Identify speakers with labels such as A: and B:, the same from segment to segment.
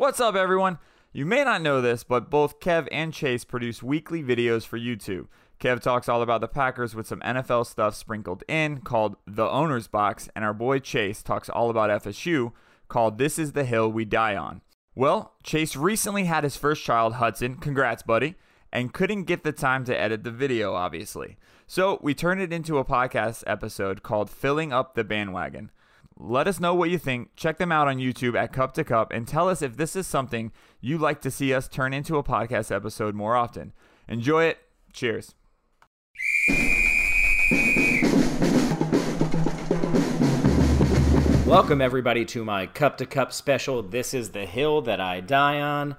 A: What's up, everyone? You may not know this, but both Kev and Chase produce weekly videos for YouTube. Kev talks all about the Packers with some NFL stuff sprinkled in called The Owner's Box, and our boy Chase talks all about FSU called This is the Hill We Die On. Well, Chase recently had his first child, Hudson, congrats, buddy, and couldn't get the time to edit the video, obviously. So we turned it into a podcast episode called Filling Up the Bandwagon. Let us know what you think. Check them out on YouTube at Cup to Cup and tell us if this is something you'd like to see us turn into a podcast episode more often. Enjoy it. Cheers.
B: Welcome, everybody, to my Cup to Cup special. This is the hill that I die on.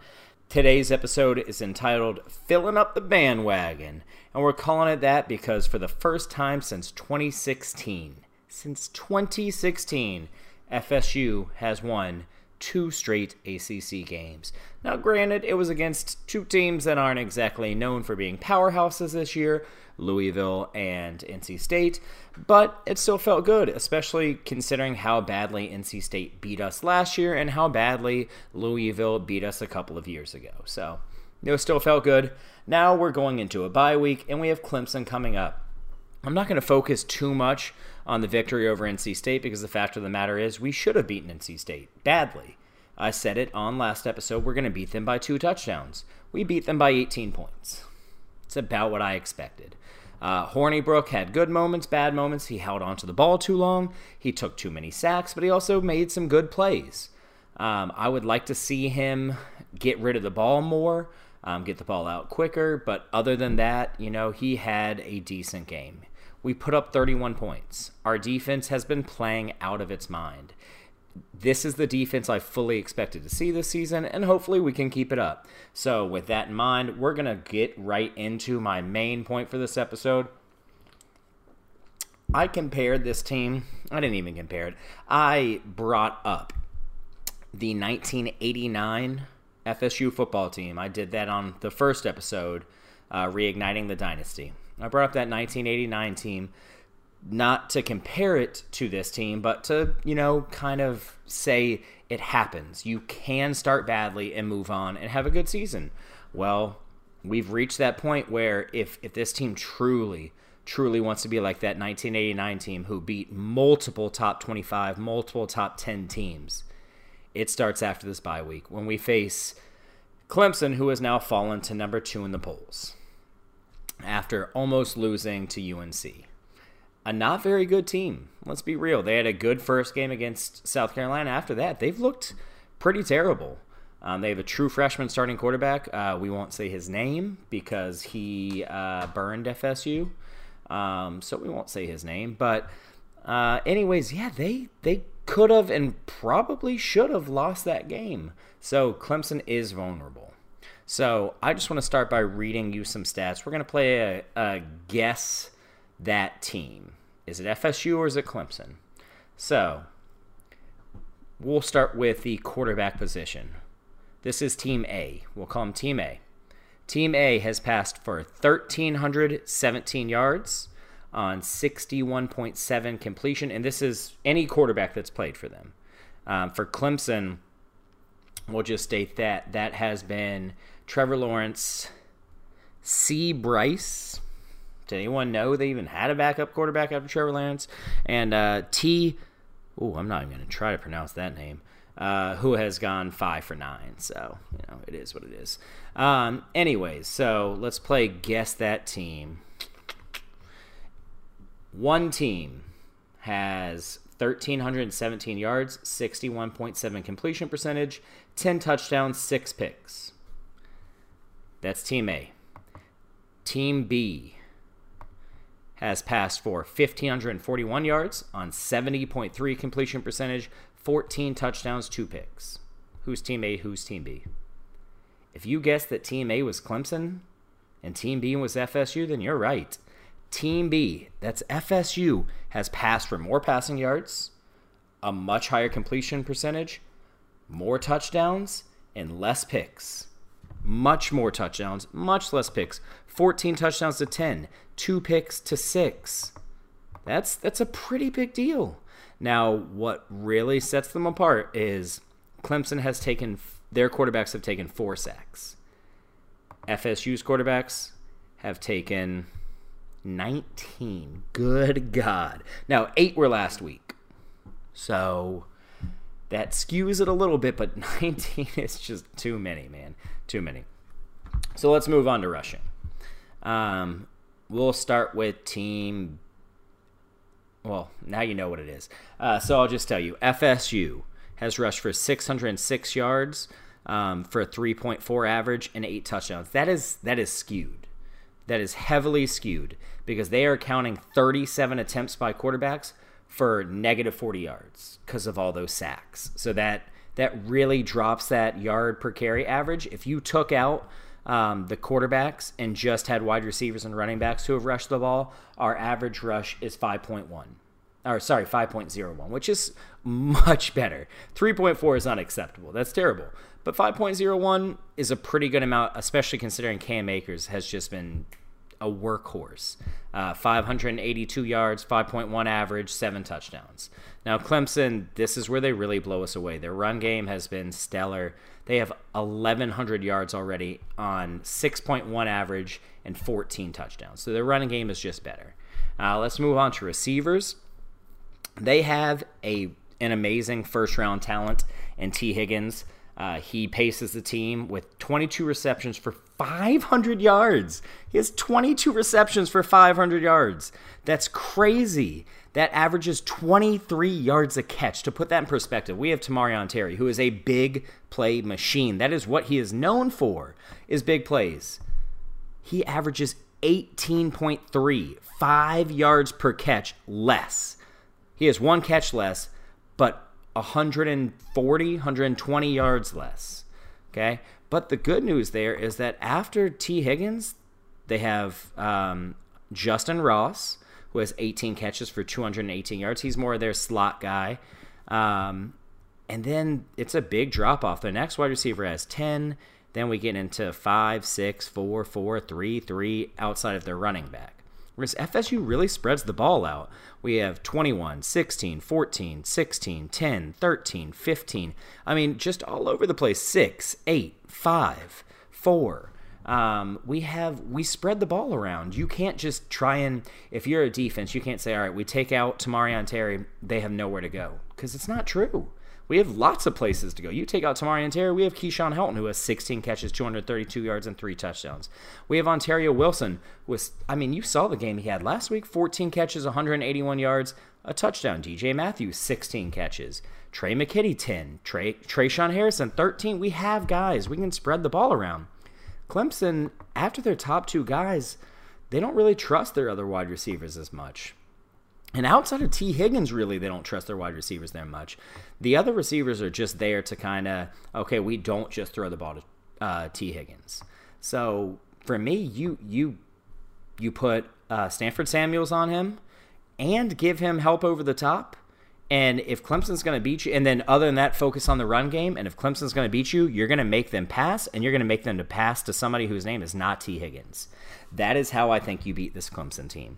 B: Today's episode is entitled Filling Up the Bandwagon, and we're calling it that because for the first time since 2016, since 2016, FSU has won two straight ACC games. Now, granted, it was against two teams that aren't exactly known for being powerhouses this year, Louisville and NC State, but it still felt good, especially considering how badly NC State beat us last year and how badly Louisville beat us a couple of years ago. So, it still felt good. Now we're going into a bye week, and we have Clemson coming up. I'm not going to focus too much on the victory over NC State because the fact of the matter is we should have beaten NC State badly. I said it on last episode, we're going to beat them by two touchdowns. We beat them by 18 points. It's about what I expected. Uh, Hornibrook had good moments, bad moments. He held onto the ball too long. He took too many sacks, but he also made some good plays. Um, I would like to see him get rid of the ball more, um, get the ball out quicker. But other than that, you know, he had a decent game. We put up 31 points. Our defense has been playing out of its mind this is the defense I fully expected to see this season, and hopefully we can keep it up. So, with that in mind, we're going to get right into my main point for this episode. I compared this team, I didn't even compare it, I brought up the 1989 FSU football team. I did that on the first episode, uh, Reigniting the Dynasty. I brought up that 1989 team not to compare it to this team, but to, you know, kind of say it happens. You can start badly and move on and have a good season. Well, we've reached that point where if if this team truly truly wants to be like that 1989 team who beat multiple top 25, multiple top 10 teams, it starts after this bye week when we face Clemson who has now fallen to number 2 in the polls after almost losing to UNC a not very good team. Let's be real. They had a good first game against South Carolina. After that, they've looked pretty terrible. Um, they have a true freshman starting quarterback. Uh, we won't say his name because he uh, burned FSU, um, so we won't say his name. But uh, anyways, yeah, they they could have and probably should have lost that game. So Clemson is vulnerable. So I just want to start by reading you some stats. We're going to play a, a guess that team. Is it FSU or is it Clemson? So, we'll start with the quarterback position. This is Team A. We'll call them Team A. Team A has passed for 1,317 yards on 61.7 completion, and this is any quarterback that's played for them. Um, for Clemson, we'll just state that that has been Trevor Lawrence, C. Brice, did anyone know they even had a backup quarterback after Trevor Lawrence? And uh, T. Oh, I'm not even going to try to pronounce that name. Uh, who has gone five for nine. So, you know, it is what it is. Um, anyways, so let's play Guess That Team. One team has 1,317 yards, 61.7 completion percentage, 10 touchdowns, 6 picks. That's Team A. Team B has passed for 1,541 yards on 70.3 completion percentage, 14 touchdowns, two picks. Who's Team A? Who's Team B? If you guessed that Team A was Clemson and Team B was FSU, then you're right. Team B, that's FSU, has passed for more passing yards, a much higher completion percentage, more touchdowns, and less picks. Much more touchdowns, much less picks. 14 touchdowns to 10, two picks to 6. That's that's a pretty big deal. Now, what really sets them apart is Clemson has taken their quarterbacks have taken four sacks. FSU's quarterbacks have taken 19. Good God. Now, eight were last week. So that skews it a little bit, but 19 is just too many, man. Too many. So let's move on to rushing. Um, we'll start with team. Well, now you know what it is. Uh, so I'll just tell you FSU has rushed for 606 yards um, for a 3.4 average and eight touchdowns. That is that is skewed. That is heavily skewed because they are counting 37 attempts by quarterbacks for negative 40 yards because of all those sacks. So that that really drops that yard per carry average. If you took out um, the quarterbacks and just had wide receivers and running backs who have rushed the ball, our average rush is 5.1. Or sorry, 5.01, which is much better. 3.4 is unacceptable. That's terrible. But 5.01 is a pretty good amount, especially considering Cam Akers has just been a workhorse. Uh, 582 yards, 5.1 average, seven touchdowns. Now, Clemson, this is where they really blow us away. Their run game has been stellar. They have 1,100 yards already on 6.1 average and 14 touchdowns. So their running game is just better. Uh, let's move on to receivers. They have a an amazing first round talent in T. Higgins. Uh, he paces the team with 22 receptions for 500 yards. He has 22 receptions for 500 yards. That's crazy. That averages 23 yards a catch. To put that in perspective, we have Tamorrion Terry, who is a big play machine. That is what he is known for, is big plays. He averages 18.3, five yards per catch less. He has one catch less, but 140, 120 yards less. Okay. But the good news there is that after T. Higgins, they have um, Justin Ross, who has 18 catches for 218 yards. He's more of their slot guy. Um, and then it's a big drop off. The next wide receiver has 10. Then we get into 5, 6, 4, 4, 3, 3 outside of their running back. Whereas FSU really spreads the ball out. We have 21, 16, 14, 16, 10, 13, 15. I mean, just all over the place. 6, 8, 5, 4. Um, we have we spread the ball around. You can't just try and if you're a defense, you can't say, all right, we take out Tamorrion Terry, they have nowhere to go because it's not true. We have lots of places to go. You take out Tamorrion Terry, we have Keyshawn Helton, who has 16 catches, 232 yards, and three touchdowns. We have Ontario Wilson, with, I mean, you saw the game he had last week 14 catches, 181 yards, a touchdown. DJ Matthews, 16 catches. Tre' McKitty, 10. Trey, Tre'Shaun Harrison, 13. We have guys. We can spread the ball around. Clemson, after their top two guys, they don't really trust their other wide receivers as much. And outside of T. Higgins, really, they don't trust their wide receivers there much. The other receivers are just there to kind of, okay, we don't just throw the ball to uh, Tee Higgins. So for me, you you you put uh, Stanford Samuels on him and give him help over the top. And if Clemson's going to beat you, and then other than that, focus on the run game. And if Clemson's going to beat you, you're going to make them pass, and you're going to make them to pass to somebody whose name is not T. Higgins. That is how I think you beat this Clemson team.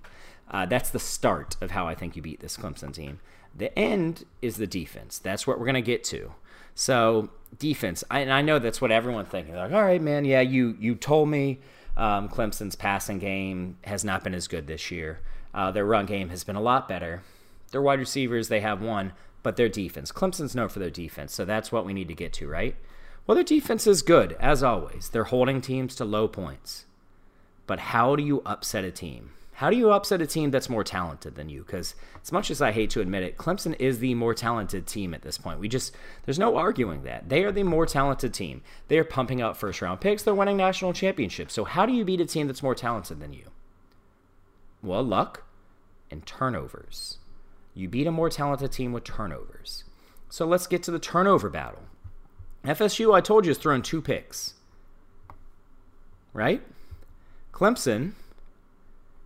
B: Uh, that's the start of how I think you beat this Clemson team. The end is the defense. That's what we're going to get to. So defense, I, and I know that's what everyone's thinking. They're like, all right, man, yeah, you you told me um, Clemson's passing game has not been as good this year. Uh, their run game has been a lot better. Their wide receivers, they have one, but their defense. Clemson's known for their defense, so that's what we need to get to, right? Well, their defense is good, as always. They're holding teams to low points. But how do you upset a team? How do you upset a team that's more talented than you? Because as much as I hate to admit it, Clemson is the more talented team at this point. We just, there's no arguing that. They are the more talented team. They are pumping out first round picks. They're winning national championships. So how do you beat a team that's more talented than you? Well, luck and turnovers. You beat a more talented team with turnovers. So let's get to the turnover battle. FSU, I told you, is throwing two picks. Right? Clemson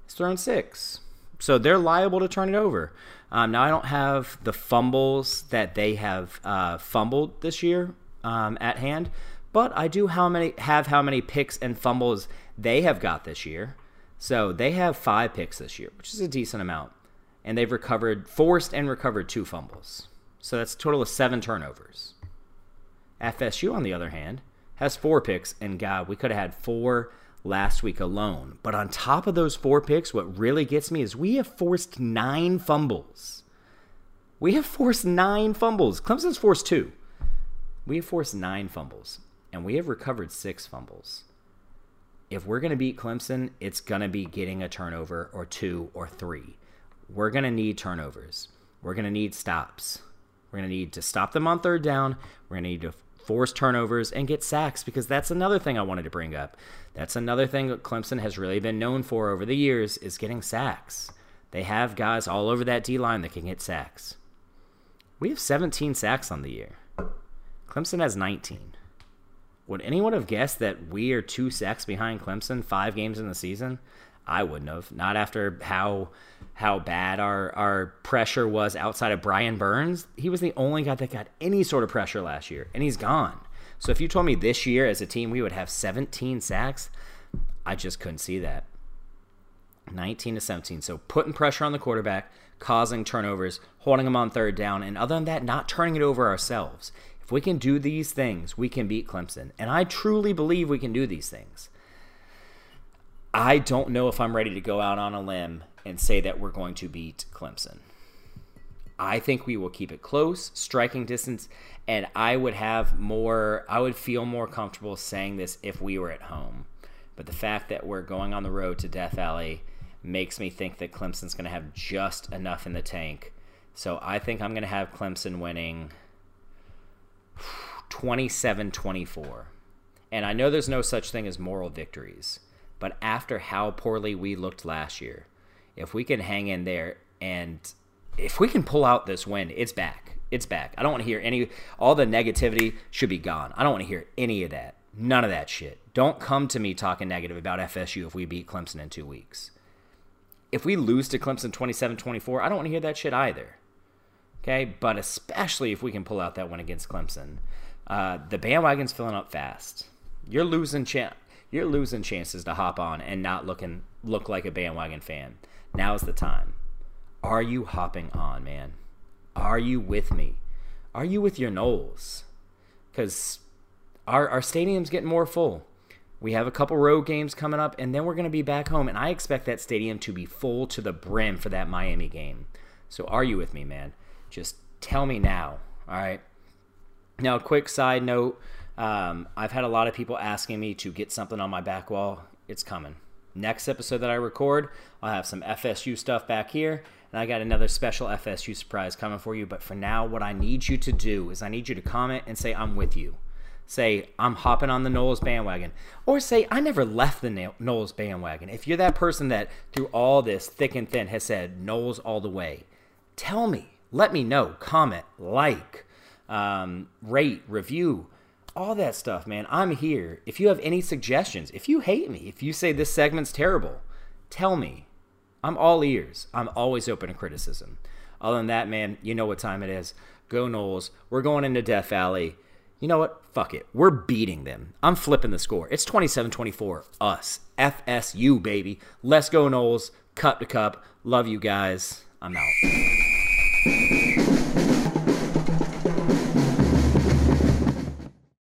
B: is throwing six. So they're liable to turn it over. Um, now, I don't have the fumbles that they have uh, fumbled this year um, at hand, but I do how many have how many picks and fumbles they have got this year. So they have five picks this year, which is a decent amount and they've recovered, forced and recovered two fumbles. So that's a total of seven turnovers. FSU, on the other hand, has four picks, and God, we could have had four last week alone. But on top of those four picks, what really gets me is we have forced nine fumbles. We have forced nine fumbles. Clemson's forced two. We have forced nine fumbles, and we have recovered six fumbles. If we're going to beat Clemson, it's going to be getting a turnover or two or three. We're going to need turnovers. We're going to need stops. We're going to need to stop them on third down. We're going to need to force turnovers and get sacks because that's another thing I wanted to bring up. That's another thing that Clemson has really been known for over the years is getting sacks. They have guys all over that D line that can get sacks. We have 17 sacks on the year. Clemson has 19. Would anyone have guessed that we are two sacks behind Clemson five games in the season? I wouldn't have. Not after how how bad our our pressure was outside of Brian Burns. He was the only guy that got any sort of pressure last year, and he's gone. So if you told me this year as a team we would have 17 sacks, I just couldn't see that. 19 to 17. So putting pressure on the quarterback, causing turnovers, holding him on third down, and other than that, not turning it over ourselves. If we can do these things, we can beat Clemson. And I truly believe we can do these things. I don't know if I'm ready to go out on a limb and say that we're going to beat Clemson. I think we will keep it close, striking distance, and I would have more, I would feel more comfortable saying this if we were at home. But the fact that we're going on the road to Death Valley makes me think that Clemson's going to have just enough in the tank. So I think I'm going to have Clemson winning 27 24. And I know there's no such thing as moral victories. But after how poorly we looked last year, if we can hang in there and if we can pull out this win, it's back. It's back. I don't want to hear any all the negativity should be gone. I don't want to hear any of that. None of that shit. Don't come to me talking negative about FSU if we beat Clemson in 2 weeks. If we lose to Clemson 27-24, I don't want to hear that shit either. Okay? But especially if we can pull out that one against Clemson. Uh, the bandwagon's filling up fast. You're losing chance you're losing chances to hop on and not looking look like a bandwagon fan. Now's the time. Are you hopping on, man? Are you with me? Are you with your Noles? Because our our stadium's getting more full. We have a couple road games coming up, and then we're going to be back home. And I expect that stadium to be full to the brim for that Miami game. So, are you with me, man? Just tell me now. All right. Now, quick side note um, I've had a lot of people asking me to get something on my back wall. It's coming. Next episode that I record, I'll have some FSU stuff back here, and I got another special FSU surprise coming for you. But for now, what I need you to do is I need you to comment and say, I'm with you. Say, I'm hopping on the Noles bandwagon. Or say, I never left the Noles bandwagon. If you're that person that, through all this thick and thin, has said Noles all the way, tell me. Let me know. Comment, like, um, rate, review all that stuff, man. I'm here. If you have any suggestions, if you hate me, if you say this segment's terrible, tell me. I'm all ears. I'm always open to criticism. Other than that, man, you know what time it is. Go Noles. We're going into Death Valley. You know what? Fuck it. We're beating them. I'm flipping the score. It's 27 24. Us. FSU, baby. Let's go, Noles. Cup to cup. Love you guys. I'm out.